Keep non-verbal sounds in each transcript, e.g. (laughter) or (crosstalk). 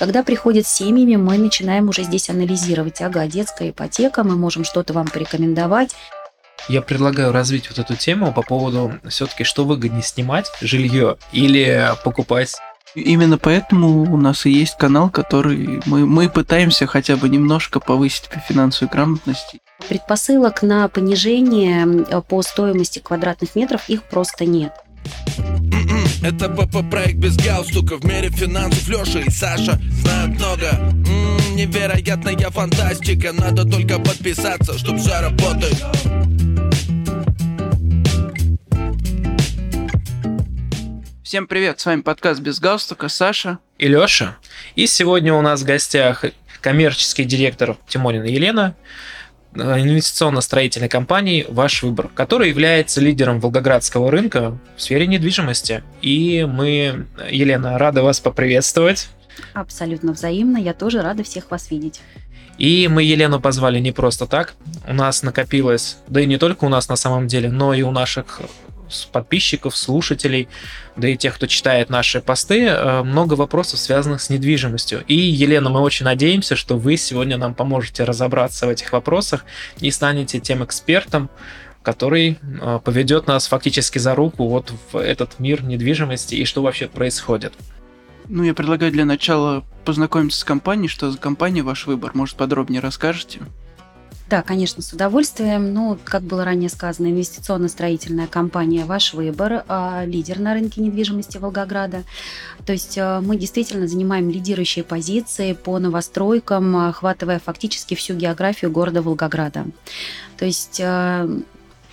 Когда приходят с семьями, мы начинаем уже здесь анализировать. Ага, детская ипотека, мы можем что-то вам порекомендовать. Я предлагаю развить вот эту тему по поводу все-таки, что выгоднее снимать жилье или покупать Именно поэтому у нас и есть канал, который мы, мы пытаемся хотя бы немножко повысить финансовую грамотность. Предпосылок на понижение по стоимости квадратных метров их просто нет. Это БП проект без галстука. В мире финансов Леша и Саша знают много. М-м, Невероятная фантастика. Надо только подписаться, чтоб все работает. Всем привет, с вами подкаст «Без галстука», Саша. И Лёша. И сегодня у нас в гостях коммерческий директор Тимонина Елена, инвестиционно-строительной компании «Ваш выбор», которая является лидером волгоградского рынка в сфере недвижимости. И мы, Елена, рады вас поприветствовать. Абсолютно взаимно, я тоже рада всех вас видеть. И мы Елену позвали не просто так. У нас накопилось, да и не только у нас на самом деле, но и у наших подписчиков, слушателей, да и тех, кто читает наши посты, э, много вопросов, связанных с недвижимостью. И, Елена, мы очень надеемся, что вы сегодня нам поможете разобраться в этих вопросах и станете тем экспертом, который э, поведет нас фактически за руку вот в этот мир недвижимости и что вообще происходит. Ну, я предлагаю для начала познакомиться с компанией. Что за компания ваш выбор? Может, подробнее расскажете? Да, конечно, с удовольствием. Ну, как было ранее сказано, инвестиционно-строительная компания «Ваш выбор», а, лидер на рынке недвижимости Волгограда. То есть а, мы действительно занимаем лидирующие позиции по новостройкам, охватывая фактически всю географию города Волгограда. То есть а,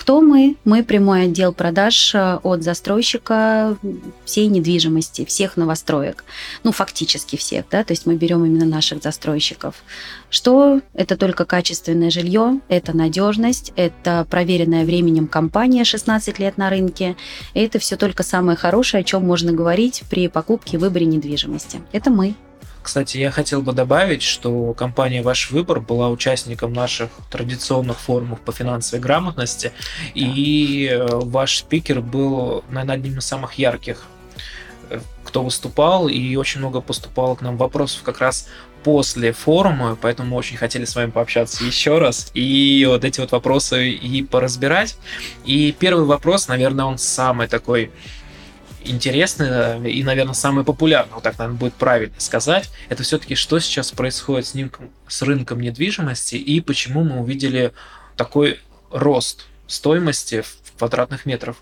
кто мы? Мы прямой отдел продаж э, от застройщика всей недвижимости, всех новостроек. Ну, фактически всех, да, то есть мы берем именно наших застройщиков. Что? Это только качественное жилье, это надежность, это проверенная временем компания 16 лет на рынке. И это все только самое хорошее, о чем можно говорить при покупке и выборе недвижимости. Это мы. Кстати, я хотел бы добавить, что компания «Ваш выбор» была участником наших традиционных форумов по финансовой грамотности, и э, ваш спикер был, наверное, одним из самых ярких, э, кто выступал, и очень много поступало к нам вопросов как раз после форума, поэтому мы очень хотели с вами пообщаться еще раз и вот эти вот вопросы и поразбирать. И первый вопрос, наверное, он самый такой интересный и, наверное, самый популярный, вот так, наверное, будет правильно сказать, это все-таки что сейчас происходит с, ним, с рынком недвижимости и почему мы увидели такой рост стоимости в квадратных метров.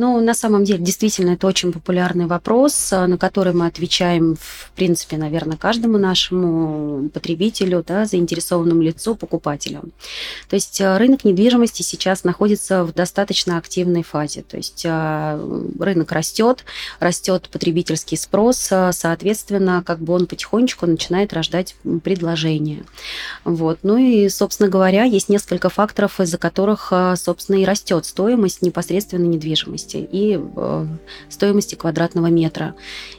Ну, на самом деле, действительно, это очень популярный вопрос, э, на который мы отвечаем, в принципе, наверное, каждому нашему потребителю, да, заинтересованному лицу, покупателю. То есть э, рынок недвижимости сейчас находится в достаточно активной фазе. То есть э, рынок растет, растет потребительский спрос, соответственно, как бы он потихонечку начинает рождать предложение. Вот. Ну и, собственно говоря, есть несколько факторов, из-за которых, собственно, и растет стоимость непосредственно недвижимости стоимости и э, стоимости квадратного метра.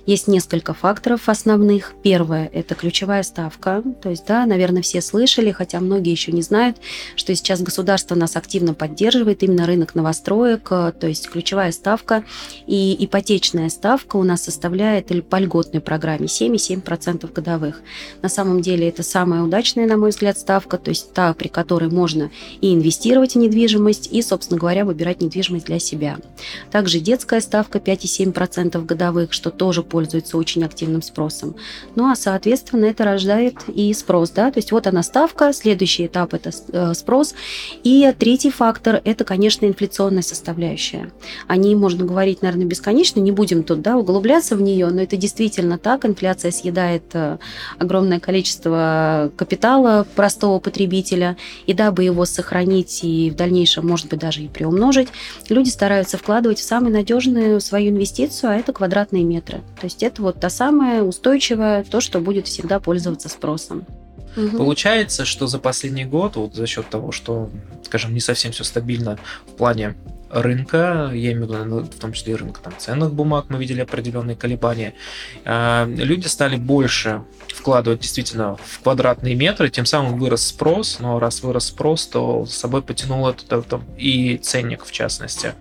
Есть несколько факторов основных. Первое – это ключевая ставка. То есть, да, наверное, все слышали, хотя многие еще не знают, что сейчас государство нас активно поддерживает, именно рынок новостроек, э, то есть ключевая ставка и ипотечная ставка у нас составляет по льготной программе 7,7% годовых. На самом деле это самая удачная, на мой взгляд, ставка, то есть та, при которой можно и инвестировать в недвижимость, и, собственно говоря, выбирать недвижимость для себя. Также детская ставка 5,7% годовых, что тоже пользуется очень активным спросом. Ну а, соответственно, это рождает и спрос. Да? То есть вот она ставка, следующий этап – это э, спрос. И третий фактор – это, конечно, инфляционная составляющая. О ней можно говорить, наверное, бесконечно, не будем тут да, углубляться в нее, но это действительно так. Инфляция съедает э, огромное количество капитала простого потребителя. И дабы его сохранить и в дальнейшем, может быть, даже и приумножить, люди стараются вкладывать вкладывать в самую надежную свою инвестицию, а это квадратные метры. То есть это вот та самая устойчивая, то, что будет всегда пользоваться спросом. Угу. Получается, что за последний год, вот за счет того, что, скажем, не совсем все стабильно в плане рынка, я имею в виду, ну, в том числе и рынка там, ценных бумаг, мы видели определенные колебания, а, люди стали больше вкладывать действительно в квадратные метры, тем самым вырос спрос, но раз вырос спрос, то с собой потянул это, это и ценник в частности.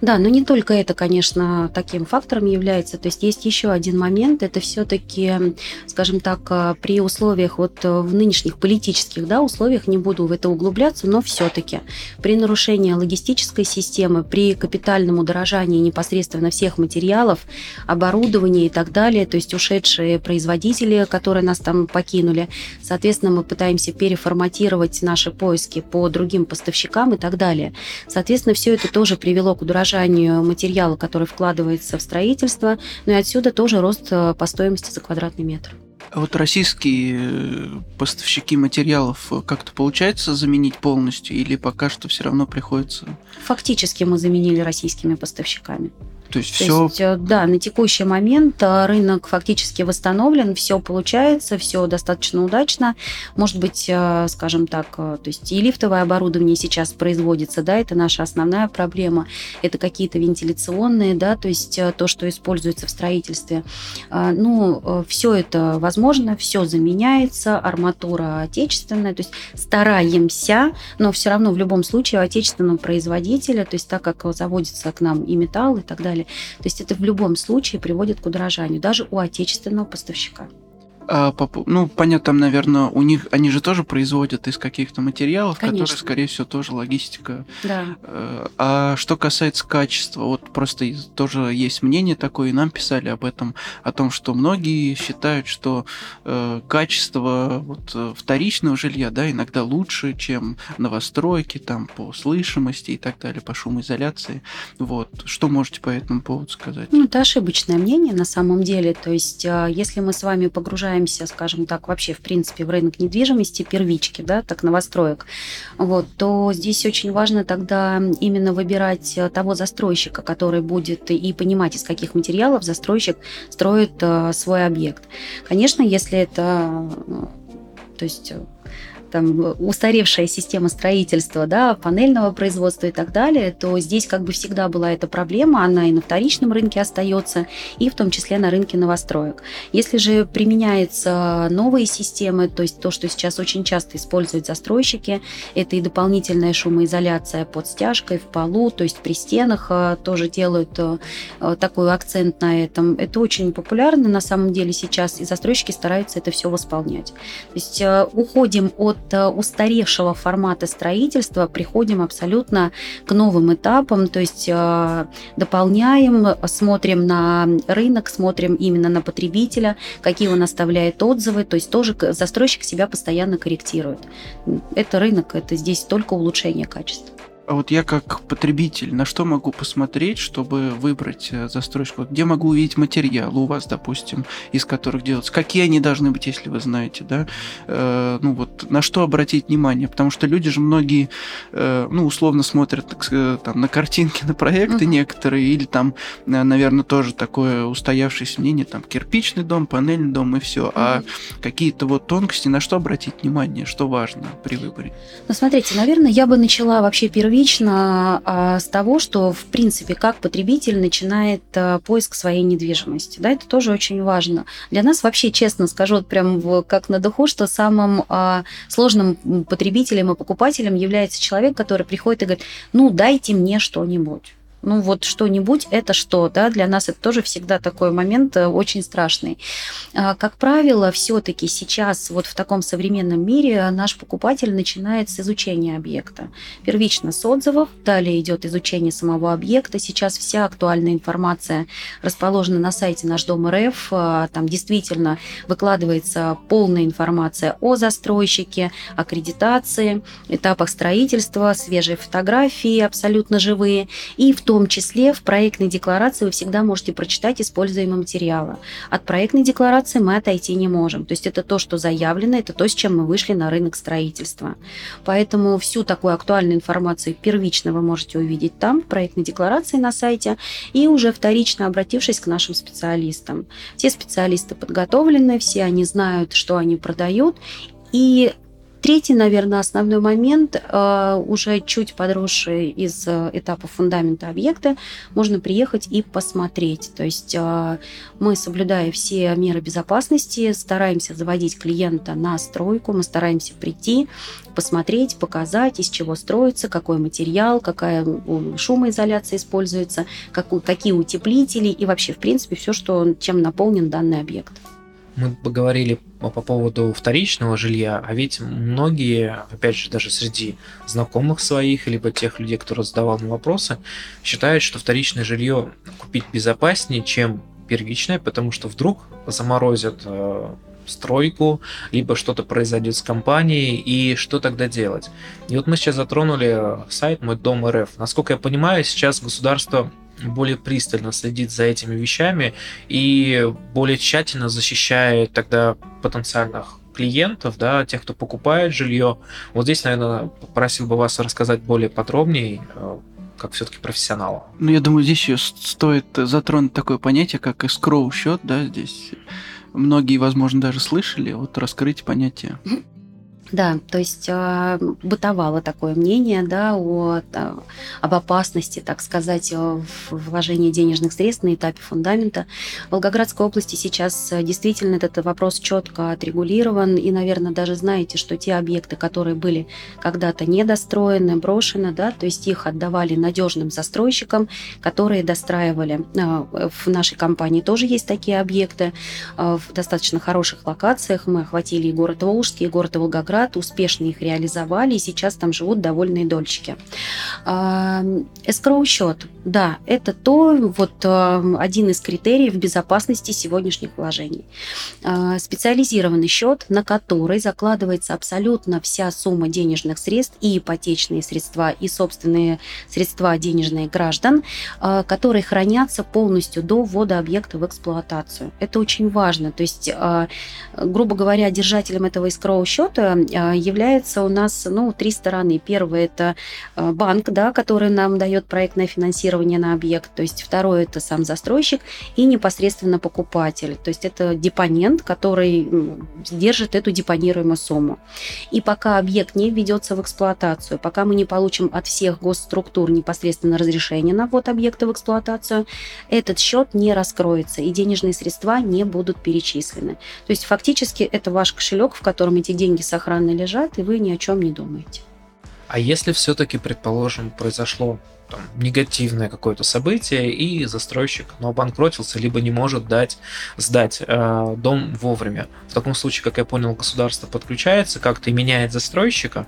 Да, но не только это, конечно, таким фактором является. То есть есть еще один момент. Это все-таки, скажем так, э, при условиях вот э, в нынешних политических да, условиях, не буду в это углубляться, но все-таки при нарушении логистической системы, при капитальном удорожании непосредственно всех материалов, оборудования и так далее, то есть ушедшие производители, которые нас там покинули, соответственно, мы пытаемся переформатировать наши поиски по другим поставщикам и так далее. Соответственно, все это тоже привело к удорожанию удорожанию материала, который вкладывается в строительство, ну и отсюда тоже рост э, по стоимости за квадратный метр. А вот российские э, поставщики материалов э, как-то получается заменить полностью или пока что все равно приходится? Фактически мы заменили российскими поставщиками. То есть То все. Есть, э, да, на текущий момент э, рынок фактически восстановлен, все получается, все достаточно удачно. Может быть, э, скажем так, то есть и лифтовое оборудование сейчас производится, да, это наша основная проблема. Это какие-то вентиляционные, да, то есть то, что используется в строительстве. Ну, все это возможно, все заменяется, арматура отечественная, то есть стараемся, но все равно в любом случае у отечественного производителя, то есть так как заводится к нам и металл и так далее, далее. То есть это в любом случае приводит к удорожанию, даже у отечественного поставщика. А, ну, понятно, там, наверное, у них они же тоже производят из каких-то материалов, Конечно. которые, скорее всего, тоже логистика. Да. Э, а что касается качества, вот просто тоже есть мнение такое, и нам писали об этом, о том, что многие считают, что э, качество вот, э, вторичного жилья, да, иногда лучше, чем новостройки, там, по слышимости и так далее, по шумоизоляции. Вот. Что можете по этому поводу сказать? Ну, это ошибочное мнение на самом деле. То есть, а, если мы с вами погружаем погружаемся, скажем так, вообще, в принципе, в рынок недвижимости, первички, да, так новостроек, вот, то здесь очень важно тогда именно выбирать э, того застройщика, который будет и понимать, из каких материалов застройщик строит э, свой объект. Конечно, если это э, то есть там, устаревшая система строительства, да, панельного производства и так далее, то здесь как бы всегда была эта проблема, она и на вторичном рынке остается, и в том числе на рынке новостроек. Если же применяются новые системы, то есть то, что сейчас очень часто используют застройщики, это и дополнительная шумоизоляция под стяжкой в полу, то есть при стенах э, тоже делают э, э, такой акцент на этом. Это очень популярно на самом деле сейчас, и застройщики стараются это все восполнять. То есть уходим от Э, устаревшего формата строительства приходим абсолютно к новым этапам, то есть э, дополняем, смотрим на рынок, смотрим именно на потребителя, какие он оставляет отзывы, то есть тоже застройщик себя постоянно корректирует. Это рынок, это здесь только улучшение качества. А вот я как потребитель, на что могу посмотреть, чтобы выбрать э, застройщика? Где могу увидеть материал у вас, допустим, из которых делается? Какие они должны быть, если вы знаете, да? Э, ну вот на что обратить внимание? Потому что люди же многие, э, ну условно смотрят так, э, там на картинки, (laughs) на проекты uh-huh. некоторые, или там, э, наверное, тоже такое устоявшееся мнение, там кирпичный дом, панельный дом и все. Uh-huh. А какие-то вот тонкости, на что обратить внимание, что важно при выборе? Ну смотрите, наверное, я бы начала вообще первично первично а, с того, что, в принципе, как потребитель начинает а, поиск своей недвижимости. Да, это тоже очень важно. Для нас вообще, честно скажу, вот прям как на духу, что самым а, сложным потребителем и покупателем является человек, который приходит и говорит, ну, дайте мне что-нибудь ну вот что-нибудь это что, да, для нас это тоже всегда такой момент э, очень страшный. А, как правило, все-таки сейчас вот в таком современном мире наш покупатель начинает с изучения объекта. Первично с отзывов, далее идет изучение самого объекта. Сейчас вся актуальная информация расположена на сайте Наш Дом РФ. А, там действительно выкладывается полная информация о застройщике, аккредитации, этапах строительства, свежие фотографии абсолютно живые и в том числе в проектной декларации вы всегда можете прочитать используемые материалы. От проектной декларации мы отойти не можем. То есть это то, что заявлено, это то, с чем мы вышли на рынок строительства. Поэтому всю такую актуальную информацию первично вы можете увидеть там, в проектной декларации на сайте, и уже вторично обратившись к нашим специалистам. Все специалисты подготовлены, все они знают, что они продают, и Третий, наверное, основной момент, э, уже чуть подросший из э, этапа фундамента объекта, можно приехать и посмотреть. То есть э, мы, соблюдая все меры безопасности, стараемся заводить клиента на стройку, мы стараемся прийти, посмотреть, показать, из чего строится, какой материал, какая шумоизоляция используется, какие утеплители и вообще, в принципе, все, что, чем наполнен данный объект. Мы поговорили по поводу вторичного жилья, а ведь многие, опять же, даже среди знакомых своих, либо тех людей, кто задавал мне вопросы, считают, что вторичное жилье купить безопаснее, чем первичное, потому что вдруг заморозят э, стройку, либо что-то произойдет с компанией, и что тогда делать? И вот мы сейчас затронули сайт «Мой дом РФ». Насколько я понимаю, сейчас государство более пристально следит за этими вещами и более тщательно защищает тогда потенциальных клиентов, да, тех, кто покупает жилье. Вот здесь, наверное, попросил бы вас рассказать более подробнее, э, как все-таки профессионала. Ну, я думаю, здесь еще стоит затронуть такое понятие, как escrow счет, да, здесь многие, возможно, даже слышали. Вот раскрыть понятие. Да, то есть э, бытовало такое мнение, да, о, э, об опасности, так сказать, вложения денежных средств на этапе фундамента. В Волгоградской области сейчас э, действительно этот вопрос четко отрегулирован, и, наверное, даже знаете, что те объекты, которые были когда-то недостроены, брошены, да, то есть их отдавали надежным застройщикам, которые достраивали. В нашей компании тоже есть такие объекты в достаточно хороших локациях. Мы охватили и город Волжский, и город Волгоград, Ленинград, успешно их реализовали, и сейчас там живут довольные дольщики. Эскроу счет, да, это то, вот один из критериев безопасности сегодняшних вложений. А, специализированный счет, на который закладывается абсолютно вся сумма денежных средств и ипотечные средства, и собственные средства денежные граждан, а, которые хранятся полностью до ввода объекта в эксплуатацию. Это очень важно. То есть, а, грубо говоря, держателем этого искрового счета является у нас ну, три стороны. Первое – это а, банк, да, который нам дает проектное финансирование на объект. То есть второе – это сам застройщик и непосредственно покупатель. То есть это депонент, который держит эту депонируемую сумму. И пока объект не введется в эксплуатацию, пока мы не получим от всех госструктур непосредственно разрешение на ввод объекта в эксплуатацию, этот счет не раскроется и денежные средства не будут перечислены. То есть фактически это ваш кошелек, в котором эти деньги сохраняются сохранно лежат, и вы ни о чем не думаете. А если все-таки, предположим, произошло там, негативное какое-то событие, и застройщик ну, обанкротился, либо не может дать, сдать э, дом вовремя. В таком случае, как я понял, государство подключается, как-то меняет застройщика,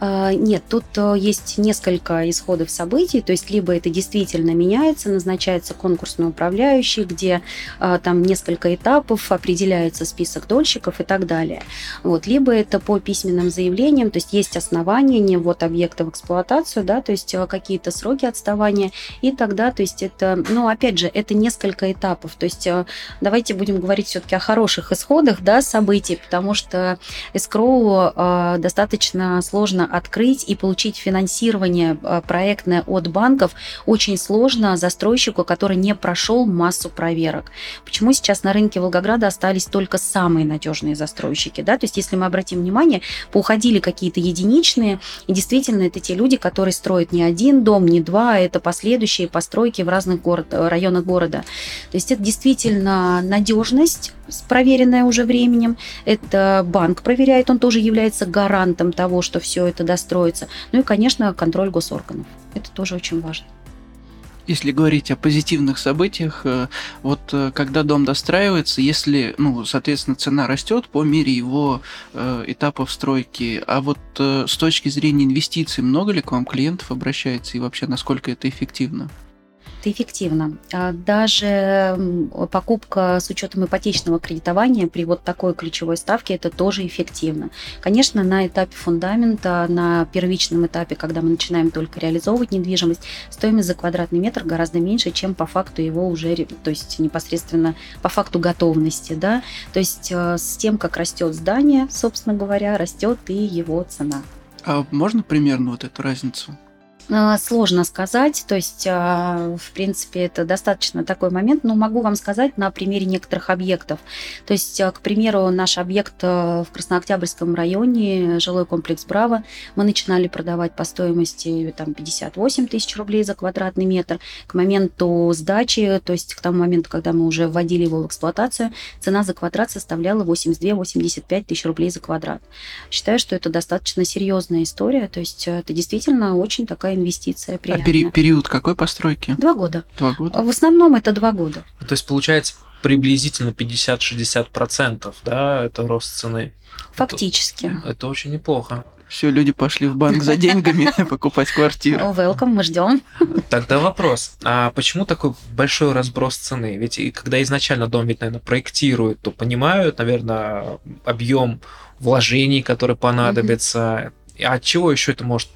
нет, тут э, есть несколько исходов событий, то есть либо это действительно меняется, назначается конкурсный управляющий, где а, там несколько этапов, определяется список дольщиков и так далее. Вот, либо это по письменным заявлениям, то есть есть основания, не вот объекта в эксплуатацию, да, то есть э, какие-то сроки отставания, и тогда, то есть это, ну, опять же, это несколько этапов, то есть э, давайте будем говорить все-таки о хороших исходах, да, событий, потому что эскроу достаточно сложно сложно открыть и получить финансирование э, проектное от банков очень сложно застройщику, который не прошел массу проверок. Почему сейчас на рынке Волгограда остались только самые надежные застройщики? Да? То есть, если мы обратим внимание, поуходили какие-то единичные, и действительно это те люди, которые строят не один дом, не два, а это последующие постройки в разных город, районах города. То есть это действительно надежность, проверенная уже временем. Это банк проверяет, он тоже является гарантом того, что все это достроится. Ну и, конечно, контроль госорганов. Это тоже очень важно. Если говорить о позитивных событиях, э, вот э, когда дом достраивается, если, ну, соответственно, цена растет по мере его э, этапов стройки, а вот э, с точки зрения инвестиций, много ли к вам клиентов обращается и вообще насколько это эффективно? Это эффективно. А даже покупка с учетом ипотечного кредитования при вот такой ключевой ставке это тоже эффективно. Конечно, на этапе фундамента, на первичном этапе, когда мы начинаем только реализовывать недвижимость, стоимость за квадратный метр гораздо меньше, чем по факту его уже, то есть непосредственно по факту готовности, да, то есть э, с тем, как растет здание, собственно говоря, растет и его цена. А можно примерно вот эту разницу? Э, сложно сказать, то есть, э, в принципе, это достаточно такой момент, но могу вам сказать на примере некоторых объектов. То есть, э, к примеру, наш объект в Краснооктябрьском районе, жилой комплекс «Браво», мы начинали продавать по стоимости там, 58 тысяч рублей за квадратный метр. К моменту сдачи, то есть к тому моменту, когда мы уже вводили его в эксплуатацию, цена за квадрат составляла 82-85 тысяч рублей за квадрат. Считаю, что это достаточно серьезная история, то есть это действительно очень такая инвестиция приятная. А пери- период какой постройки? Два года. Два года. В основном это два года. То есть получается приблизительно 50-60%, да, это рост цены. Фактически. Это, это очень неплохо. Все, люди пошли в банк за деньгами (laughs) покупать квартиру. Welcome, мы ждем. Тогда вопрос, а почему такой большой разброс цены? Ведь и когда изначально дом, ведь, наверное, проектируют, то понимают, наверное, объем вложений, которые понадобятся. А от чего еще это может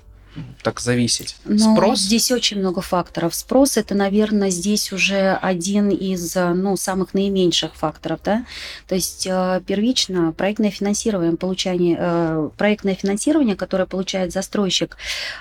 так зависеть? Но Спрос? Здесь очень много факторов. Спрос это, наверное, здесь уже один из ну, самых наименьших факторов. Да? То есть э, первично проектное финансирование, получение, э, проектное финансирование, которое получает застройщик,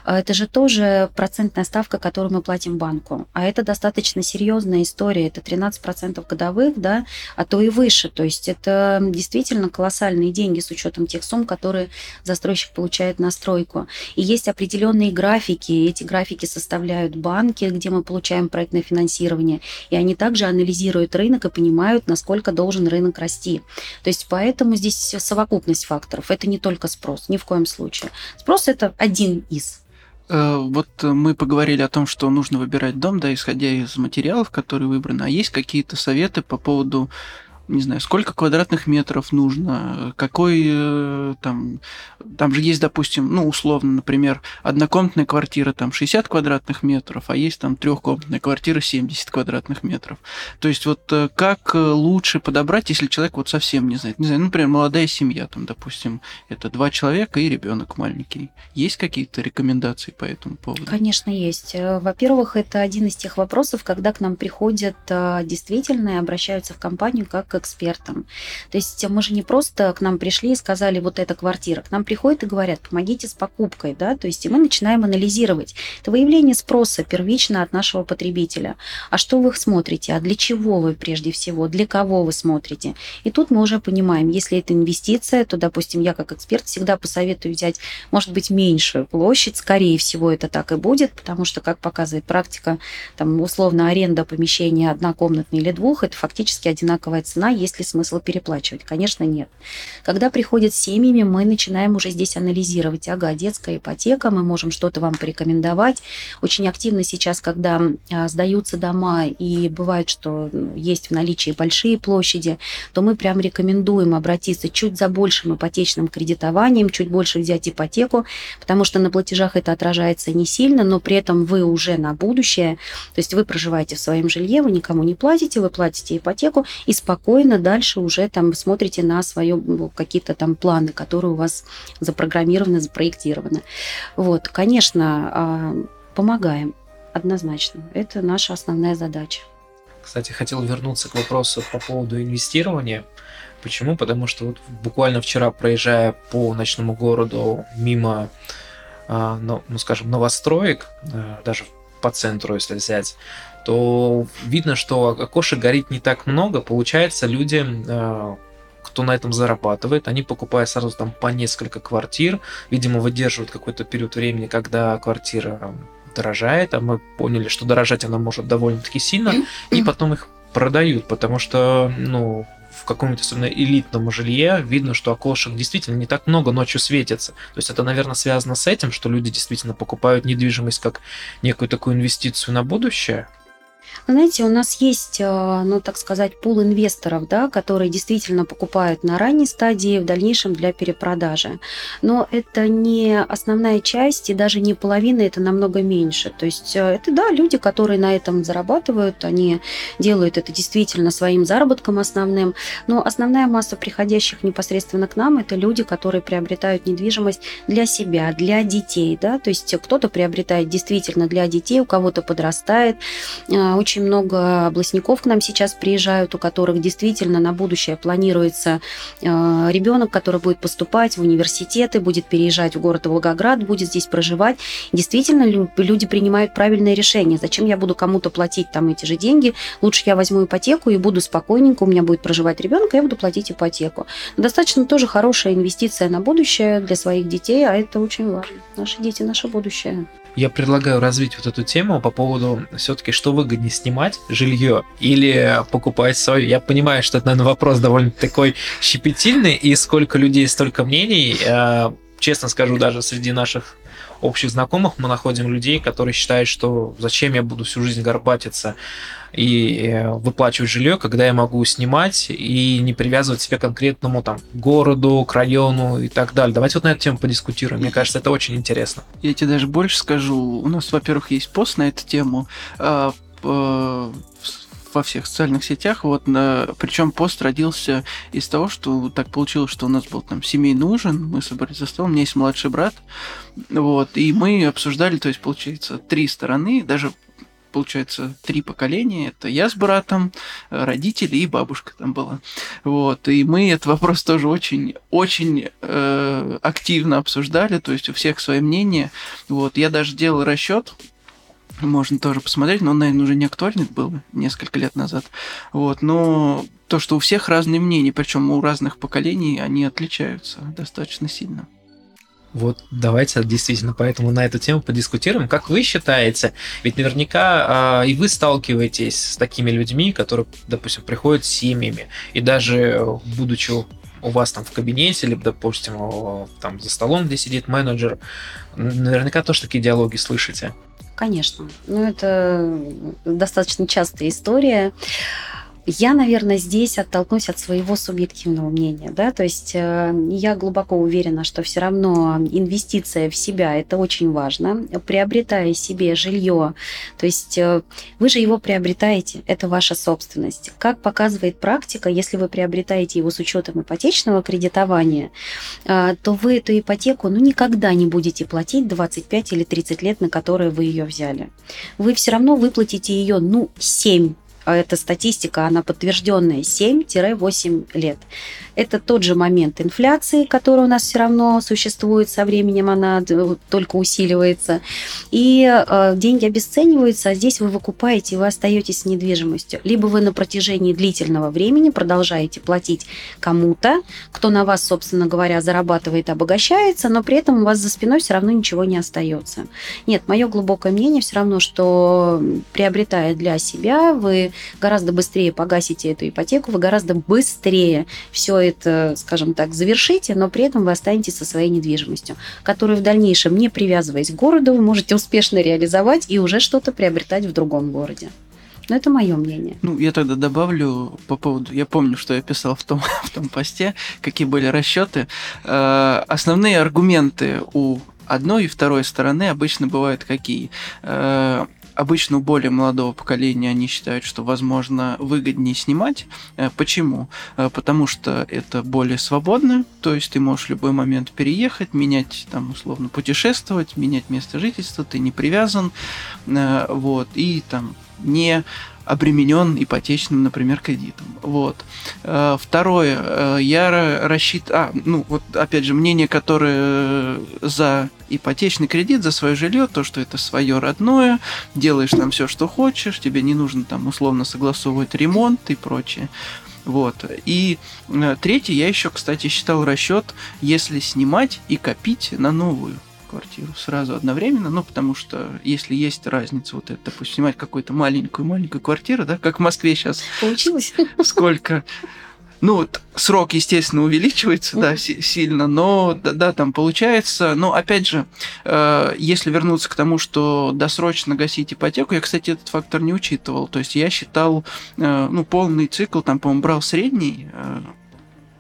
э, это же тоже процентная ставка, которую мы платим банку. А это достаточно серьезная история. Это 13% годовых, да, а то и выше. То есть это действительно колоссальные деньги с учетом тех сумм, которые застройщик получает на стройку. И есть определенные определенные графики. Эти графики составляют банки, где мы получаем проектное финансирование. И они также анализируют рынок и понимают, насколько должен рынок расти. То есть поэтому здесь совокупность факторов. Это не только спрос, ни в коем случае. Спрос это один из. Э, вот мы поговорили о том, что нужно выбирать дом, да, исходя из материалов, которые выбраны. А есть какие-то советы по поводу не знаю, сколько квадратных метров нужно, какой э, там, там же есть, допустим, ну, условно, например, однокомнатная квартира там 60 квадратных метров, а есть там трехкомнатная квартира 70 квадратных метров. То есть вот э, как э, лучше подобрать, если человек вот совсем не знает, не знаю, ну, например, молодая семья, там, допустим, это два человека и ребенок маленький. Есть какие-то рекомендации по этому поводу? Конечно, есть. Во-первых, это один из тех вопросов, когда к нам приходят действительно и обращаются в компанию как экспертам. То есть мы же не просто к нам пришли и сказали, вот эта квартира. К нам приходят и говорят, помогите с покупкой, да, то есть и мы начинаем анализировать. Это выявление спроса первично от нашего потребителя. А что вы смотрите? А для чего вы прежде всего? Для кого вы смотрите? И тут мы уже понимаем, если это инвестиция, то, допустим, я как эксперт всегда посоветую взять, может быть, меньшую площадь, скорее всего, это так и будет, потому что, как показывает практика, там, условно, аренда помещения однокомнатной или двух, это фактически одинаковая цена, цена, есть ли смысл переплачивать? Конечно, нет. Когда приходят с семьями, мы начинаем уже здесь анализировать. Ага, детская ипотека, мы можем что-то вам порекомендовать. Очень активно сейчас, когда а, сдаются дома и бывает, что есть в наличии большие площади, то мы прям рекомендуем обратиться чуть за большим ипотечным кредитованием, чуть больше взять ипотеку, потому что на платежах это отражается не сильно, но при этом вы уже на будущее, то есть вы проживаете в своем жилье, вы никому не платите, вы платите ипотеку и спокойно спокойно дальше уже там смотрите на свои ну, какие-то там планы, которые у вас запрограммированы, запроектированы. Вот, конечно, а, помогаем однозначно. Это наша основная задача. Кстати, хотел вернуться к вопросу по поводу инвестирования. Почему? Потому что вот буквально вчера, проезжая по ночному городу мимо, а, ну, скажем, новостроек, а, даже по центру, если взять, то видно, что окошек горит не так много. Получается, люди э, кто на этом зарабатывает, они покупают сразу там по несколько квартир, видимо, выдерживают какой-то период времени, когда квартира дорожает, а мы поняли, что дорожать она может довольно-таки сильно, и потом их продают, потому что, ну, в каком-нибудь особенно элитном жилье видно, что окошек действительно не так много ночью светится. То есть это, наверное, связано с этим, что люди действительно покупают недвижимость как некую такую инвестицию на будущее. Знаете, у нас есть, э, ну, так сказать, пул инвесторов, да, которые действительно покупают на ранней стадии, в дальнейшем для перепродажи. Но это не основная часть и даже не половина, это намного меньше. То есть э, это, да, люди, которые на этом зарабатывают, они делают это действительно своим заработком основным. Но основная масса приходящих непосредственно к нам – это люди, которые приобретают недвижимость для себя, для детей, да, то есть кто-то приобретает действительно для детей, у кого-то подрастает, э, очень много областников к нам сейчас приезжают, у которых действительно на будущее планируется э, ребенок, который будет поступать в университеты, будет переезжать в город Волгоград, будет здесь проживать. Действительно, люди принимают правильное решение. Зачем я буду кому-то платить там эти же деньги? Лучше я возьму ипотеку и буду спокойненько, у меня будет проживать ребенок, я буду платить ипотеку. Достаточно тоже хорошая инвестиция на будущее для своих детей, а это очень важно. Наши дети, наше будущее. Я предлагаю развить вот эту тему по поводу все-таки, что выгоднее снимать жилье или покупать свое. Я понимаю, что это, наверное, вопрос довольно такой щепетильный, и сколько людей, столько мнений. Э, честно скажу, даже среди наших общих знакомых мы находим людей, которые считают, что зачем я буду всю жизнь горбатиться и э, выплачивать жилье, когда я могу снимать и не привязывать себя к конкретному там городу, к району и так далее. Давайте вот на эту тему подискутируем. Мне кажется, это очень интересно. Я тебе даже больше скажу. У нас, во-первых, есть пост на эту тему а, во всех социальных сетях. Вот, причем пост родился из того, что так получилось, что у нас был там семейный ужин, мы собрались за столом, у меня есть младший брат, вот, и мы обсуждали, то есть, получается, три стороны, даже получается, три поколения. Это я с братом, родители и бабушка там была. Вот. И мы этот вопрос тоже очень, очень э, активно обсуждали, то есть у всех свое мнение. Вот. Я даже делал расчет, можно тоже посмотреть, но он, наверное, уже не актуальный был несколько лет назад. Вот. Но то, что у всех разные мнения, причем у разных поколений, они отличаются достаточно сильно. Вот давайте действительно поэтому на эту тему подискутируем. Как вы считаете, ведь наверняка э, и вы сталкиваетесь с такими людьми, которые, допустим, приходят с семьями, и даже будучи у вас там в кабинете, либо, допустим, там за столом, где сидит менеджер, наверняка тоже такие диалоги слышите. Конечно. Ну, это достаточно частая история. Я, наверное, здесь оттолкнусь от своего субъективного мнения, да, то есть э, я глубоко уверена, что все равно инвестиция в себя это очень важно. Приобретая себе жилье, то есть э, вы же его приобретаете, это ваша собственность. Как показывает практика, если вы приобретаете его с учетом ипотечного кредитования, э, то вы эту ипотеку ну, никогда не будете платить 25 или 30 лет, на которые вы ее взяли. Вы все равно выплатите ее, ну, 7 а эта статистика, она подтвержденная, 7-8 лет. Это тот же момент инфляции, который у нас все равно существует, со временем она только усиливается. И э, деньги обесцениваются, а здесь вы выкупаете, вы остаетесь с недвижимостью. Либо вы на протяжении длительного времени продолжаете платить кому-то, кто на вас, собственно говоря, зарабатывает, обогащается, но при этом у вас за спиной все равно ничего не остается. Нет, мое глубокое мнение все равно, что приобретая для себя, вы гораздо быстрее погасите эту ипотеку, вы гораздо быстрее все это, скажем так, завершите, но при этом вы останетесь со своей недвижимостью, которую в дальнейшем, не привязываясь к городу, вы можете успешно реализовать и уже что-то приобретать в другом городе. Но это мое мнение. Ну, я тогда добавлю по поводу... Я помню, что я писал в том, (laughs) в том посте, какие были расчеты. Э, основные аргументы у одной и второй стороны обычно бывают какие? Э, обычно у более молодого поколения они считают, что, возможно, выгоднее снимать. Э, почему? Э, потому что это более свободно, то есть ты можешь в любой момент переехать, менять, там, условно, путешествовать, менять место жительства, ты не привязан, э, вот, и там не обременен ипотечным, например, кредитом. Вот. Э, второе, э, я рассчитываю, а, ну вот опять же, мнение, которое за ипотечный кредит, за свое жилье, то, что это свое родное, делаешь там все, что хочешь, тебе не нужно там условно согласовывать ремонт и прочее. Вот. И э, третье, я еще, кстати, считал расчет, если снимать и копить на новую квартиру сразу одновременно, ну, потому что если есть разница, вот это, допустим, снимать какую-то маленькую-маленькую квартиру, да, как в Москве сейчас. Получилось? Сколько? Ну, вот срок, естественно, увеличивается, да, сильно, но, да, да, там получается, но, опять же, э, если вернуться к тому, что досрочно гасить ипотеку, я, кстати, этот фактор не учитывал, то есть я считал, э, ну, полный цикл, там, по-моему, брал средний, э,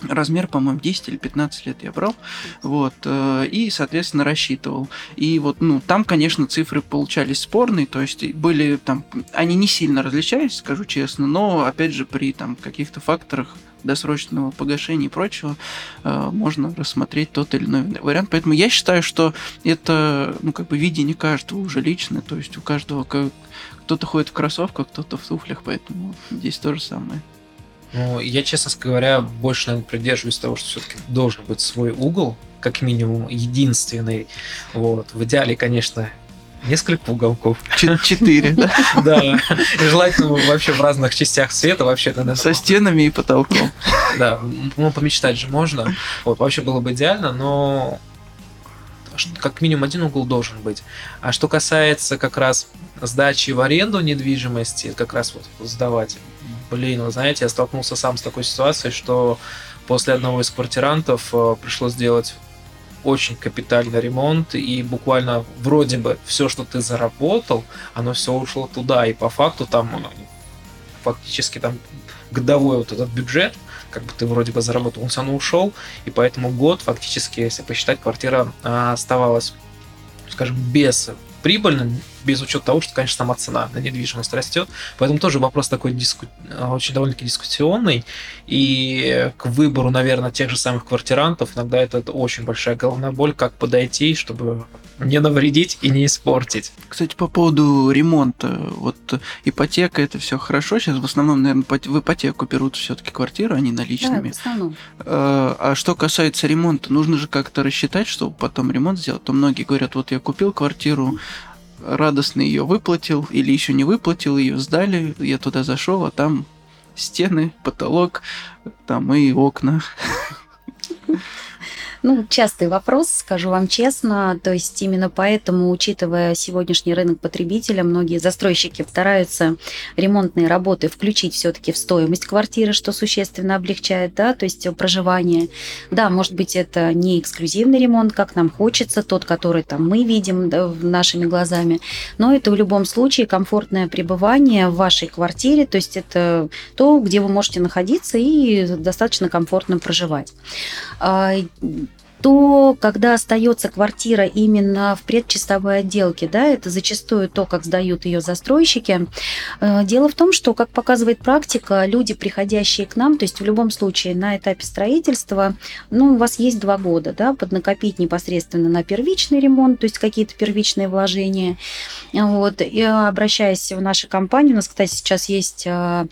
размер, по-моему, 10 или 15 лет я брал, вот, э, и, соответственно, рассчитывал. И вот, ну, там, конечно, цифры получались спорные, то есть были там, они не сильно различались, скажу честно, но, опять же, при там каких-то факторах досрочного погашения и прочего, э, можно рассмотреть тот или иной вариант. Поэтому я считаю, что это, ну, как бы видение каждого уже личное, то есть у каждого как кто-то ходит в кроссовках, кто-то в туфлях, поэтому здесь то же самое. Ну, я, честно говоря, больше, наверное, придерживаюсь того, что все-таки должен быть свой угол, как минимум единственный. Вот. В идеале, конечно, несколько уголков. Четыре, да? (laughs) Да. Желательно вообще в разных частях света вообще. Со стенами и потолком. Да, ну помечтать же можно. Вот, вообще было бы идеально, но как минимум один угол должен быть. А что касается как раз сдачи в аренду недвижимости, как раз вот сдавать, блин, вы знаете, я столкнулся сам с такой ситуацией, что после одного из квартирантов э, пришлось сделать очень капитальный ремонт, и буквально вроде бы все, что ты заработал, оно все ушло туда, и по факту там э, фактически там годовой вот этот бюджет, как бы ты вроде бы заработал, он все равно ушел, и поэтому год фактически, если посчитать, квартира а, оставалась, скажем, без прибыльным, без учета того, что, конечно, сама цена на недвижимость растет. Поэтому тоже вопрос такой диску... очень довольно-таки дискуссионный. И к выбору, наверное, тех же самых квартирантов иногда это, это очень большая головная боль, как подойти, чтобы не навредить и не испортить. Кстати, по поводу ремонта, вот ипотека это все хорошо. Сейчас в основном, наверное, в ипотеку берут все-таки квартиру, а не наличными. Да, в основном. А, а что касается ремонта, нужно же как-то рассчитать, чтобы потом ремонт сделать. То многие говорят, вот я купил квартиру, радостно ее выплатил или еще не выплатил, ее сдали, я туда зашел, а там стены, потолок, там и окна. (laughs) Ну, частый вопрос, скажу вам честно. То есть именно поэтому, учитывая сегодняшний рынок потребителя, многие застройщики стараются ремонтные работы включить все-таки в стоимость квартиры, что существенно облегчает, да, то есть проживание. Да, может быть, это не эксклюзивный ремонт, как нам хочется, тот, который там мы видим да, нашими глазами, но это в любом случае комфортное пребывание в вашей квартире, то есть это то, где вы можете находиться и достаточно комфортно проживать. То когда остается квартира именно в предчистовой отделке, да, это зачастую то, как сдают ее застройщики. Э, дело в том, что, как показывает практика, люди, приходящие к нам, то есть в любом случае на этапе строительства, ну, у вас есть два года, да, поднакопить непосредственно на первичный ремонт, то есть какие-то первичные вложения. Вот. И обращаясь в нашу компанию, у нас, кстати, сейчас есть э, Э,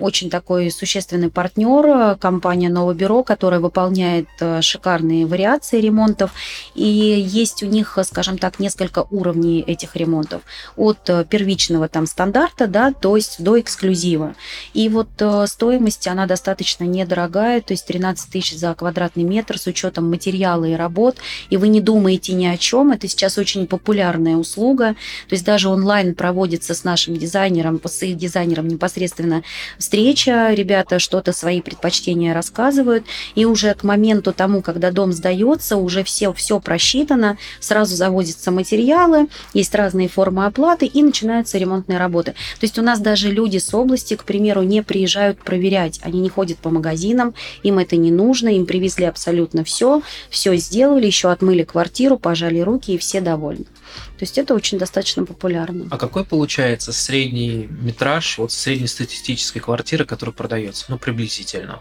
очень такой существенный партнер, э, компания Новое Бюро, которая выполняет э, шикарные вариации ремонтов. И есть у них, скажем так, несколько уровней этих ремонтов. От первичного там стандарта, да, то есть до эксклюзива. И вот стоимость, она достаточно недорогая, то есть 13 тысяч за квадратный метр с учетом материала и работ. И вы не думаете ни о чем. Это сейчас очень популярная услуга. То есть даже онлайн проводится с нашим дизайнером, с их дизайнером непосредственно встреча, ребята что-то свои предпочтения рассказывают, и уже к моменту тому, когда дом сдается, уже все, все просчитано, сразу завозятся материалы, есть разные формы оплаты, и начинаются ремонтные работы. То есть у нас даже люди с области, к примеру, не приезжают проверять, они не ходят по магазинам, им это не нужно, им привезли абсолютно все, все сделали, еще отмыли квартиру, пожали руки, и все довольны. То есть это очень достаточно популярно. А какой получается средний метраж вот среднестатистической квартиры, которая продается? Ну, приблизительно.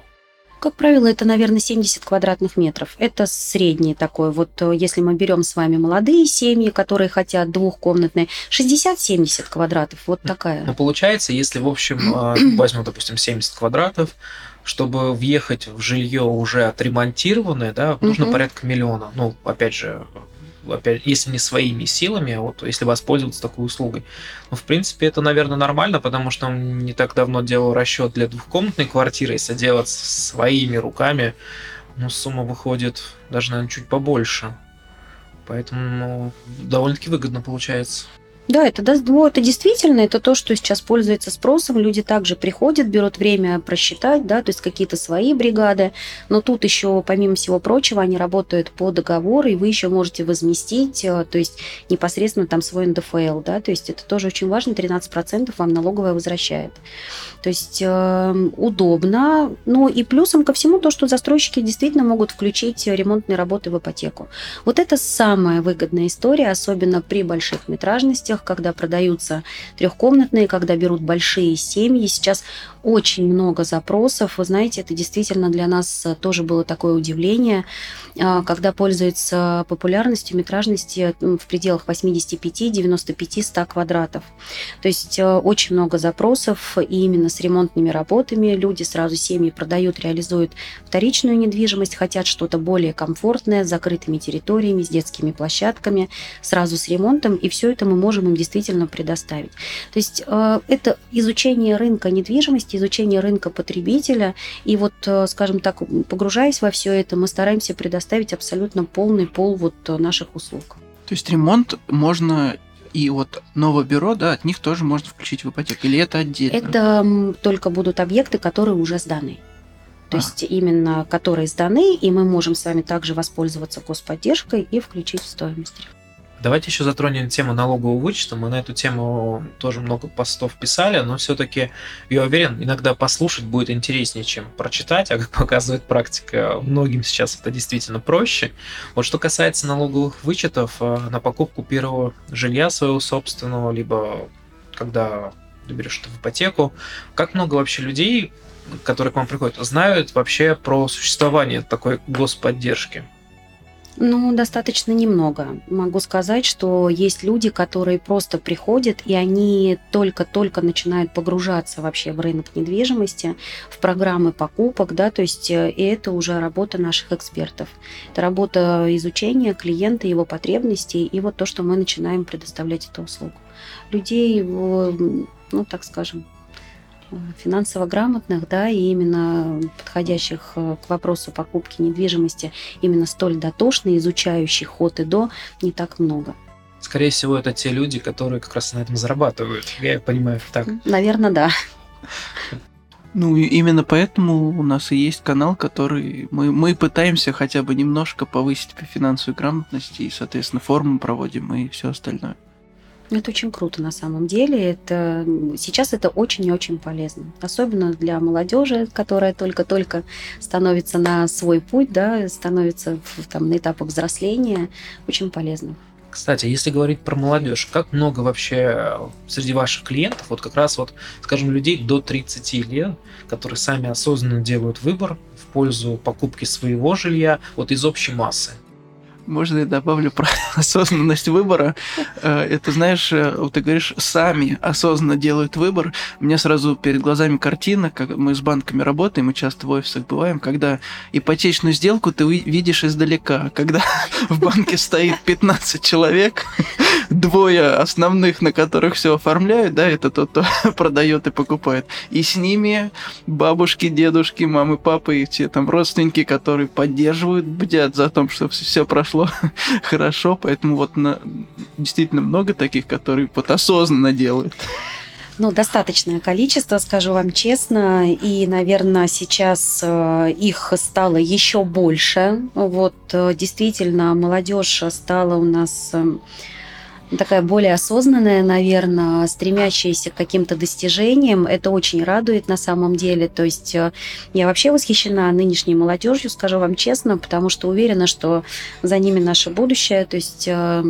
Как правило, это, наверное, 70 квадратных метров. Это средний такой. Вот э, если мы берем с вами молодые семьи, которые хотят двухкомнатные, 60-70 квадратов. Вот такая. Ну, получается, если, в общем, э, (clears throat) возьмем, допустим, 70 квадратов, чтобы въехать в жилье уже отремонтированное, да, нужно угу. порядка миллиона. Ну, опять же, опять, если не своими силами, а вот если воспользоваться такой услугой. Ну, в принципе, это, наверное, нормально, потому что не так давно делал расчет для двухкомнатной квартиры, если делать своими руками, ну, сумма выходит даже, наверное, чуть побольше. Поэтому ну, довольно-таки выгодно получается. Да, это, ну, это действительно, это то, что сейчас пользуется спросом. Люди также приходят, берут время просчитать, да, то есть какие-то свои бригады. Но тут еще, помимо всего прочего, они работают по договору, и вы еще можете возместить, э, то есть непосредственно там свой НДФЛ, да, то есть это тоже очень важно, 13% вам налоговая возвращает. То есть э, удобно. Ну и плюсом ко всему то, что застройщики действительно могут включить ремонтные работы в ипотеку. Вот это самая выгодная история, особенно при больших метражностях, когда продаются трехкомнатные, когда берут большие семьи. Сейчас очень много запросов. Вы знаете, это действительно для нас тоже было такое удивление, а, когда пользуется популярностью метражности в пределах 85, 95, 100 квадратов. То есть э, очень много запросов и именно с ремонтными работами. Люди сразу семьи продают, реализуют вторичную недвижимость, хотят что-то более комфортное, с закрытыми территориями, с детскими площадками, сразу с ремонтом, и все это мы можем им действительно предоставить. То есть э, это изучение рынка недвижимости, изучение рынка потребителя, и вот, э, скажем так, погружаясь во все это, мы стараемся предоставить абсолютно полный пол вот э, наших услуг. То есть ремонт можно и вот новое бюро, да, от них тоже можно включить в ипотеку. Или это отдельно? Это только будут объекты, которые уже сданы. То а. есть именно которые сданы, и мы можем с вами также воспользоваться господдержкой и включить в стоимость. Давайте еще затронем тему налогового вычета. Мы на эту тему тоже много постов писали, но все-таки, я уверен, иногда послушать будет интереснее, чем прочитать, а как показывает практика, многим сейчас это действительно проще. Вот что касается налоговых вычетов э, на покупку первого жилья своего собственного, либо когда ты берешь это в ипотеку, как много вообще людей, которые к вам приходят, знают вообще про существование такой господдержки? Ну, достаточно немного. Могу сказать, что есть люди, которые просто приходят, и они только-только начинают погружаться вообще в рынок недвижимости, в программы покупок, да, то есть э, и это уже работа наших экспертов. Это работа изучения клиента, его потребностей, и вот то, что мы начинаем предоставлять эту услугу. Людей, ну, так скажем, финансово грамотных, да, и именно подходящих э, к вопросу покупки недвижимости, именно столь дотошно изучающих ход и до, не так много. Скорее всего, это те люди, которые как раз на этом зарабатывают. Я понимаю так. Наверное, да. Ну, и именно поэтому у нас и есть канал, который мы, мы пытаемся хотя бы немножко повысить по финансовой грамотности, и, соответственно, форумы проводим и все остальное. Это очень круто на самом деле. Это, сейчас это очень и очень полезно. Особенно для молодежи, которая только-только становится на свой путь, да, становится там, на этапах взросления. Очень полезно. Кстати, если говорить про молодежь, как много вообще среди ваших клиентов, вот как раз вот, скажем, людей до 30 лет, которые сами осознанно делают выбор в пользу покупки своего жилья вот из общей массы? Можно я добавлю про (laughs) осознанность выбора? Э, это, знаешь, э, вот ты говоришь, сами осознанно делают выбор. У меня сразу перед глазами картина, как мы с банками работаем, мы часто в офисах бываем, когда ипотечную сделку ты видишь издалека, когда (laughs) в банке стоит 15 человек, (laughs) двое основных, на которых все оформляют, да, это тот, кто продает и покупает. И с ними бабушки, дедушки, мамы, папы и те там родственники, которые поддерживают, бдят за то, чтобы все прошло (laughs) хорошо, поэтому вот на, действительно много таких, которые вот осознанно делают. Ну, достаточное количество, скажу вам честно, и, наверное, сейчас э, их стало еще больше. Вот э, действительно, молодежь стала у нас эм, такая более осознанная, наверное, стремящаяся к каким-то достижениям. Это очень радует на самом деле. То есть э, я вообще восхищена нынешней молодежью, скажу вам честно, потому что уверена, что за ними наше будущее. То есть э,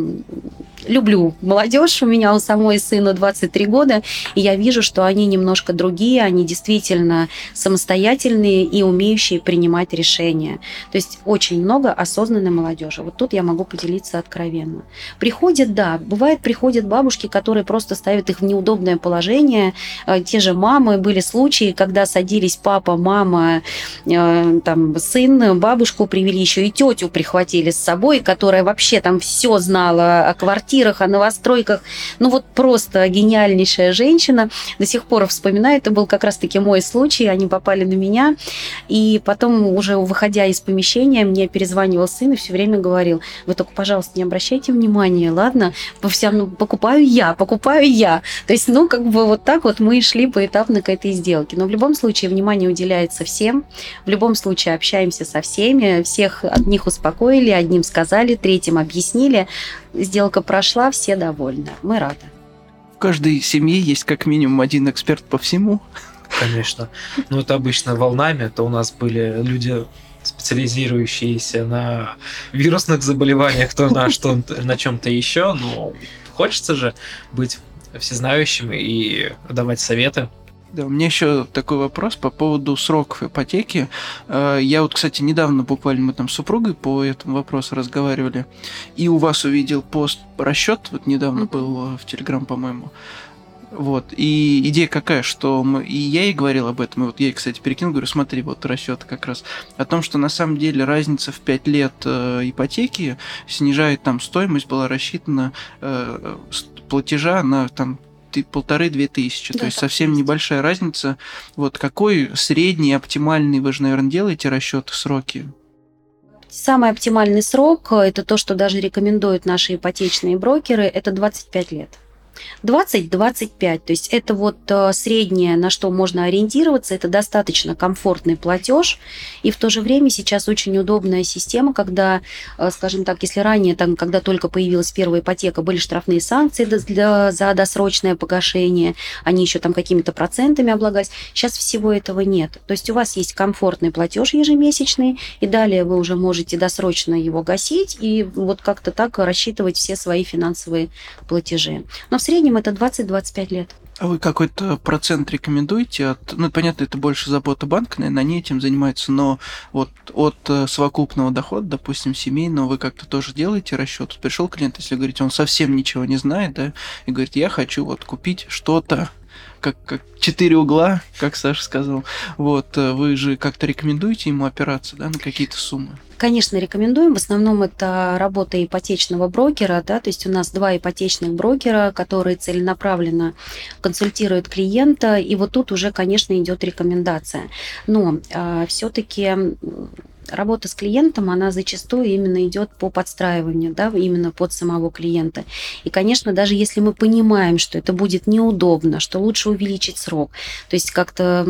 люблю молодежь. У меня у самой сыну 23 года, и я вижу, что они немножко другие, они действительно самостоятельные и умеющие принимать решения. То есть очень много осознанной молодежи. Вот тут я могу поделиться откровенно. Приходят, да, бывает, приходят бабушки, которые просто ставят их в неудобное положение. Э, те же мамы, были случаи, когда садились папа, мама, э, там, сын, бабушку привели, еще и тетю прихватили с собой, которая вообще там все знала о квартирах, о новостройках. Ну вот просто гениальнейшая женщина. До сих пор вспоминаю, это был как раз-таки мой случай, они попали на меня. И потом, уже выходя из помещения, мне перезванивал сын и все время говорил, вы только, пожалуйста, не обращайте внимания, ладно? По всем, ну, покупаю я, покупаю я. То есть, ну, как бы вот так вот мы шли поэтапно к этой сделке. Но в любом случае внимание уделяется всем. В любом случае общаемся со всеми. Всех одних успокоили, одним сказали, третьим объяснили. Сделка прошла, все довольны. Мы рады. В каждой семье есть как минимум один эксперт по всему. Конечно. Ну, это обычно волнами. То у нас были люди, специализирующиеся на вирусных заболеваниях, то на что на чем-то еще. Но хочется же быть всезнающим и давать советы. Да, у меня еще такой вопрос по поводу сроков ипотеки. Э, я вот, кстати, недавно буквально мы там с супругой по этому вопросу разговаривали, и у вас увидел пост расчет, вот недавно был в Телеграм, по-моему. Вот. И идея какая, что мы, и я ей говорил об этом, и вот я ей, кстати, перекинул, говорю, смотри, вот расчет как раз о том, что на самом деле разница в 5 лет э, ипотеки снижает там стоимость, была рассчитана э, платежа на там полторы-две тысячи. Да, То есть совсем есть. небольшая разница. Вот какой средний, оптимальный, вы же, наверное, делаете расчеты сроки? Самый оптимальный срок, э, это то, что даже рекомендуют наши ипотечные брокеры, это 25 лет. 20-25. То есть это вот э, среднее, на что можно ориентироваться, это достаточно комфортный платеж. И в то же время сейчас очень удобная система, когда, э, скажем так, если ранее, там, когда только появилась первая ипотека, были штрафные санкции для, за досрочное погашение, они еще там какими-то процентами облагались. Сейчас всего этого нет. То есть у вас есть комфортный платеж ежемесячный, и далее вы уже можете досрочно его гасить и вот как-то так рассчитывать все свои финансовые платежи. Но в среднем это 20-25 лет. А вы какой-то процент рекомендуете? От, ну, понятно, это больше забота банка, наверное, они этим занимаются, но вот от э, совокупного дохода, допустим, семейного, вы как-то тоже делаете расчет? Пришел клиент, если говорить, он совсем ничего не знает, да, и говорит, я хочу вот купить что-то, как, как четыре угла, как Саша сказал. Вот, э, вы же как-то рекомендуете ему опираться, да, на какие-то суммы? Конечно, рекомендуем. В основном это работа ипотечного брокера, да, то есть у нас два ипотечных брокера, которые целенаправленно консультируют клиента, и вот тут уже, конечно, идет рекомендация. Но э, а, все-таки работа с клиентом, она зачастую именно идет по подстраиванию, да, именно под самого клиента. И, конечно, даже если мы понимаем, что это будет неудобно, что лучше увеличить срок, то есть как-то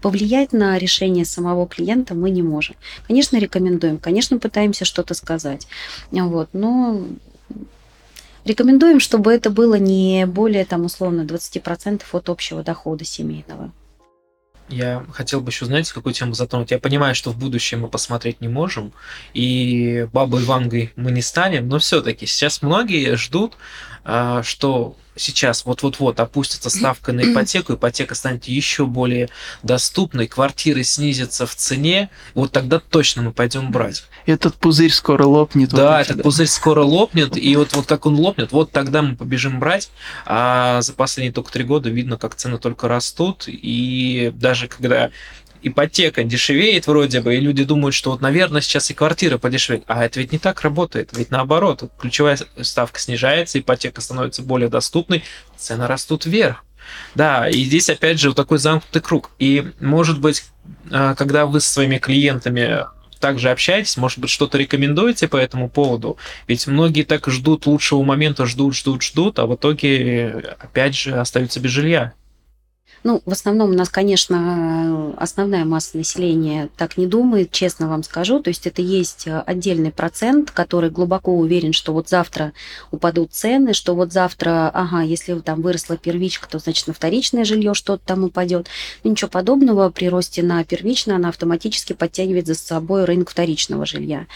повлиять на решение самого клиента мы не можем. Конечно, рекомендуем, конечно, пытаемся что-то сказать, вот, но рекомендуем, чтобы это было не более, там, условно, 20% от общего дохода семейного. Я хотел бы еще, знаете, какую тему затронуть? Я понимаю, что в будущем мы посмотреть не можем, и бабой Вангой мы не станем, но все-таки сейчас многие ждут, что сейчас вот-вот-вот опустится ставка на (clears throat) ипотеку, ипотека станет еще более доступной, квартиры снизятся в цене, вот тогда точно мы пойдем брать. Этот пузырь скоро лопнет. Да, вот этот да. пузырь скоро лопнет, и вот, вот как он лопнет, вот тогда мы побежим брать. А за последние только три года видно, как цены только растут, и даже когда ипотека дешевеет вроде бы, и люди думают, что вот, наверное, сейчас и квартира подешевеет. А это ведь не так работает. Ведь наоборот, ключевая ставка снижается, ипотека становится более доступной, цены растут вверх. Да, и здесь опять же вот такой замкнутый круг. И может быть, а, когда вы со своими клиентами также общаетесь, может быть, что-то рекомендуете по этому поводу? Ведь многие так ждут лучшего момента, ждут, ждут, ждут, а в итоге, опять же, остаются без жилья. Ну, в основном у нас, конечно, основная масса населения так не думает, честно вам скажу. То есть это есть отдельный процент, который глубоко уверен, что вот завтра упадут цены, что вот завтра, ага, если там выросла первичка, то значит на вторичное жилье что-то там упадет. Но ничего подобного при росте на первичное она автоматически подтягивает за собой рынок вторичного жилья.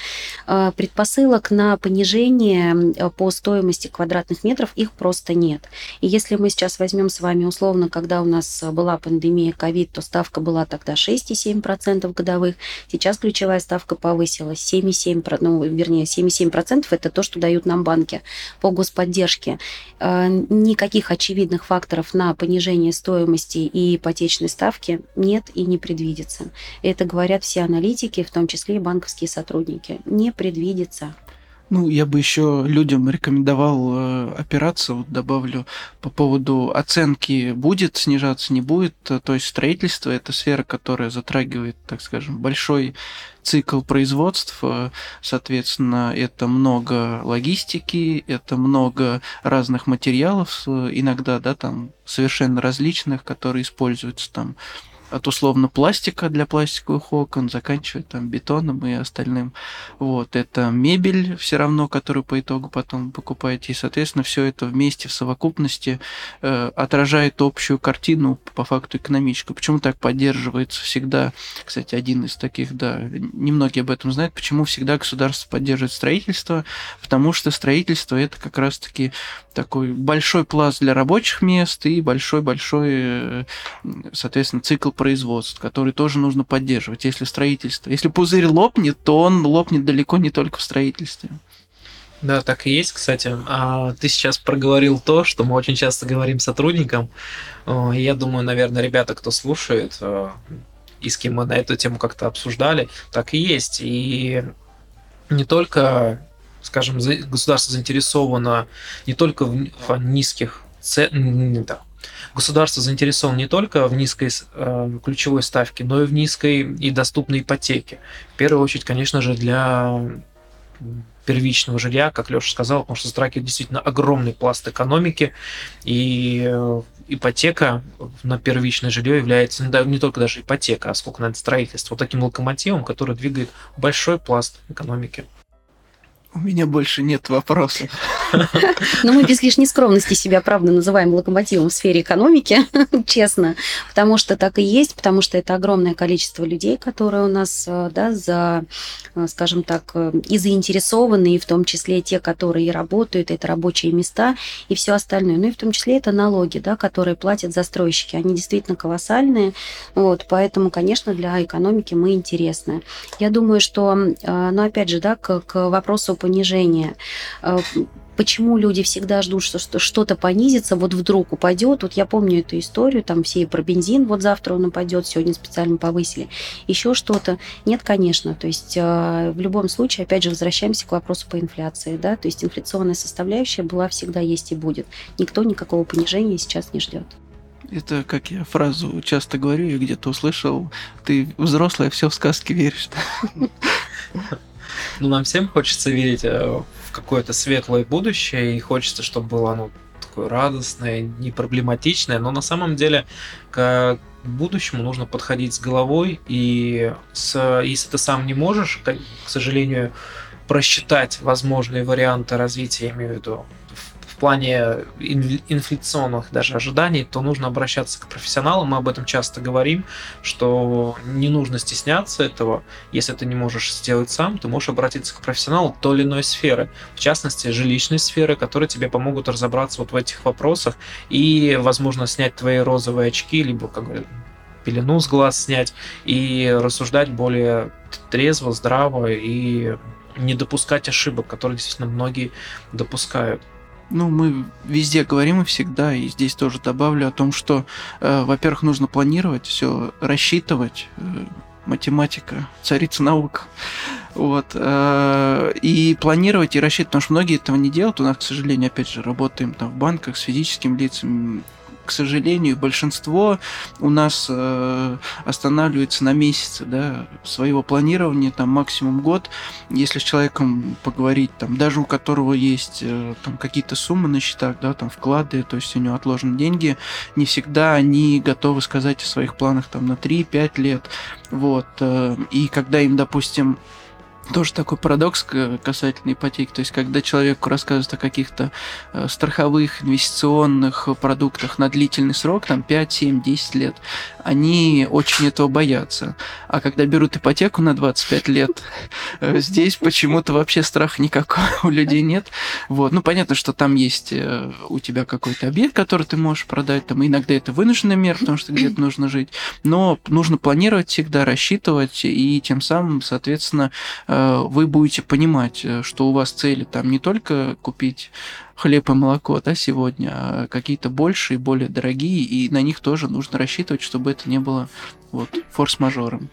А, предпосылок на понижение по стоимости квадратных метров их просто нет. И если мы сейчас возьмем с вами условно, когда у нас была пандемия ковид, то ставка была тогда 6,7% годовых. Сейчас ключевая ставка повысилась 7,7%, ну, вернее, 7,7% это то, что дают нам банки по господдержке. Э, никаких очевидных факторов на понижение стоимости и ипотечной ставки нет и не предвидится. Это говорят все аналитики, в том числе и банковские сотрудники. Не предвидится. Ну, я бы еще людям рекомендовал э, опираться, вот добавлю, по поводу оценки, будет снижаться, не будет. То есть строительство – это сфера, которая затрагивает, так скажем, большой цикл производств, соответственно, это много логистики, это много разных материалов, иногда, да, там совершенно различных, которые используются там от условно пластика для пластиковых окон, заканчивая там бетоном и остальным. Вот, это мебель все равно, которую по итогу потом покупаете, и, соответственно, все это вместе в совокупности э, отражает общую картину по факту экономическую. Почему так поддерживается всегда, кстати, один из таких, да, немногие об этом знают, почему всегда государство поддерживает строительство, потому что строительство это как раз-таки такой большой пласт для рабочих мест и большой-большой, э, соответственно, цикл производства, который тоже нужно поддерживать, если строительство. Если пузырь лопнет, то он лопнет далеко не только в строительстве. Да, так и есть, кстати. А ты сейчас проговорил то, что мы очень часто говорим сотрудникам. Я думаю, наверное, ребята, кто слушает, э, и с кем мы на эту тему как-то обсуждали, так и есть. И не только, скажем, государство заинтересовано не только в низких ценах, да, государство заинтересовано не только в низкой э, ключевой ставке, но и в низкой и доступной ипотеке. В первую очередь, конечно же, для первичного жилья, как Леша сказал, потому что затрагивает действительно огромный пласт экономики, и э, ипотека на первичное жилье является не только даже ипотека, а сколько надо строительство, вот таким локомотивом, который двигает большой пласт экономики. У меня больше нет вопросов. (laughs) Но мы без лишней скромности себя, правда, называем локомотивом в сфере экономики, (laughs) честно, потому что так и есть, потому что это огромное количество людей, которые у нас, э, да, за, э, скажем так, э, и заинтересованы, и в том числе те, которые работают, это рабочие места и все остальное. Ну и в том числе это налоги, да, которые платят застройщики. Они действительно колоссальные, вот, поэтому, конечно, для экономики мы интересны. Я думаю, что, ну, опять же, да, к, к вопросу понижения почему люди всегда ждут, что что-то понизится, вот вдруг упадет. Вот я помню эту историю, там все про бензин, вот завтра он упадет, сегодня специально повысили, еще что-то. Нет, конечно. То есть э, в любом случае, опять же, возвращаемся к вопросу по инфляции, да, то есть инфляционная составляющая была всегда есть и будет. Никто никакого понижения сейчас не ждет. Это, как я фразу часто говорю, я где-то услышал, ты взрослая, все в сказки веришь. (laughs) Ну, нам всем хочется верить э, какое-то светлое будущее, и хочется, чтобы было оно такое радостное, не проблематичное, но на самом деле к будущему нужно подходить с головой, и с, если ты сам не можешь, к сожалению, просчитать возможные варианты развития, я имею в виду плане инфляционных даже ожиданий, то нужно обращаться к профессионалам. Мы об этом часто говорим, что не нужно стесняться этого. Если ты не можешь сделать сам, ты можешь обратиться к профессионалу той или иной сферы, в частности, жилищной сферы, которые тебе помогут разобраться вот в этих вопросах и, возможно, снять твои розовые очки, либо, как говорят, пелену с глаз снять и рассуждать более трезво, здраво и не допускать ошибок, которые действительно многие допускают. Ну, мы везде говорим и всегда, и здесь тоже добавлю о том, что, э, во-первых, нужно планировать, все рассчитывать, э, математика, царица наук. Вот. Э, и планировать и рассчитывать, потому что многие этого не делают. У нас, к сожалению, опять же, работаем там в банках с физическими лицами, к сожалению, большинство у нас э, останавливается на месяце да, своего планирования, там максимум год. Если с человеком поговорить, там, даже у которого есть э, там, какие-то суммы на счетах, да, там вклады, то есть у него отложены деньги, не всегда они готовы сказать о своих планах там, на 3-5 лет. Вот. Э, и когда им, допустим, тоже такой парадокс касательно ипотеки. То есть, когда человеку рассказывают о каких-то э, страховых инвестиционных продуктах на длительный срок, там 5, 7, 10 лет, они очень этого боятся. А когда берут ипотеку на 25 лет, э, здесь почему-то вообще страха никакого у людей нет. Вот. Ну, понятно, что там есть э, у тебя какой-то объект, который ты можешь продать, там иногда это вынужденная мера, потому что где-то нужно жить, но нужно планировать всегда, рассчитывать, и тем самым, соответственно, Э, вы будете понимать, э, что у вас цели там не только купить хлеб и молоко да, сегодня, а какие-то большие, более дорогие, и на них тоже нужно рассчитывать, чтобы это не было вот, форс-мажором.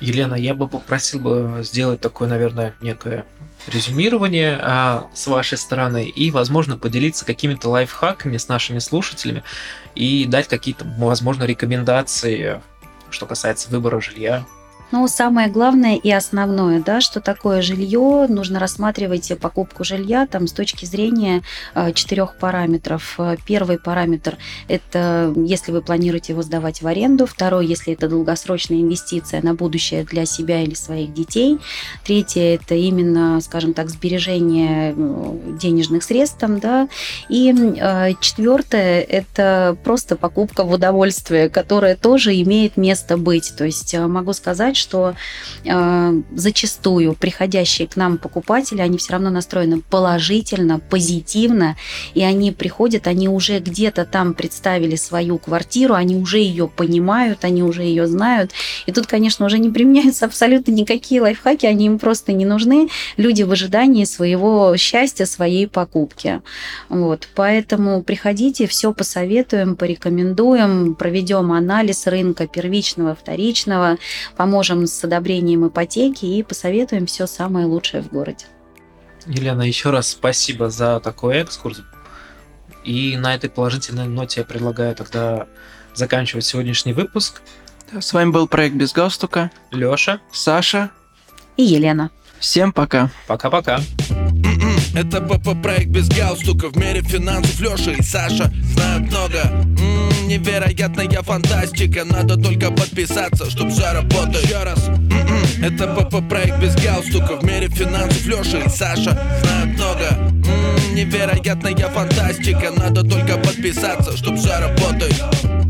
Елена, я бы попросил бы сделать такое, наверное, некое резюмирование а, с вашей стороны и, возможно, поделиться какими-то лайфхаками с нашими слушателями и дать какие-то, возможно, рекомендации, что касается выбора жилья но самое главное и основное, да, что такое жилье, нужно рассматривать покупку жилья там, с точки зрения э, четырех параметров. Первый параметр – это если вы планируете его сдавать в аренду. Второй – если это долгосрочная инвестиция на будущее для себя или своих детей. Третье – это именно, скажем так, сбережение денежных средств. Там, да. И э, четвертое – это просто покупка в удовольствие, которая тоже имеет место быть. То есть э, могу сказать, что э, зачастую приходящие к нам покупатели, они все равно настроены положительно, позитивно, и они приходят, они уже где-то там представили свою квартиру, они уже ее понимают, они уже ее знают. И тут, конечно, уже не применяются (laughs) абсолютно никакие лайфхаки, они им просто не нужны. Люди в ожидании своего счастья, своей покупки. Вот. Поэтому приходите, все посоветуем, порекомендуем, проведем анализ рынка первичного, вторичного, поможем с одобрением ипотеки и посоветуем все самое лучшее в городе. Елена, еще раз спасибо за такой экскурс. И на этой положительной ноте я предлагаю тогда заканчивать сегодняшний выпуск. С вами был проект «Без галстука». Леша. Саша. И Елена. Всем пока. Пока-пока. Это ПП проект без галстука В мире финансов Леша и Саша знают много М-м, Невероятная фантастика. Надо только подписаться, чтоб все работало Еще раз. М-м, Это ПП проект без галстука В мире финансов Леша и Саша знают много. М-м, Невероятная фантастика. Надо только подписаться, чтоб все работало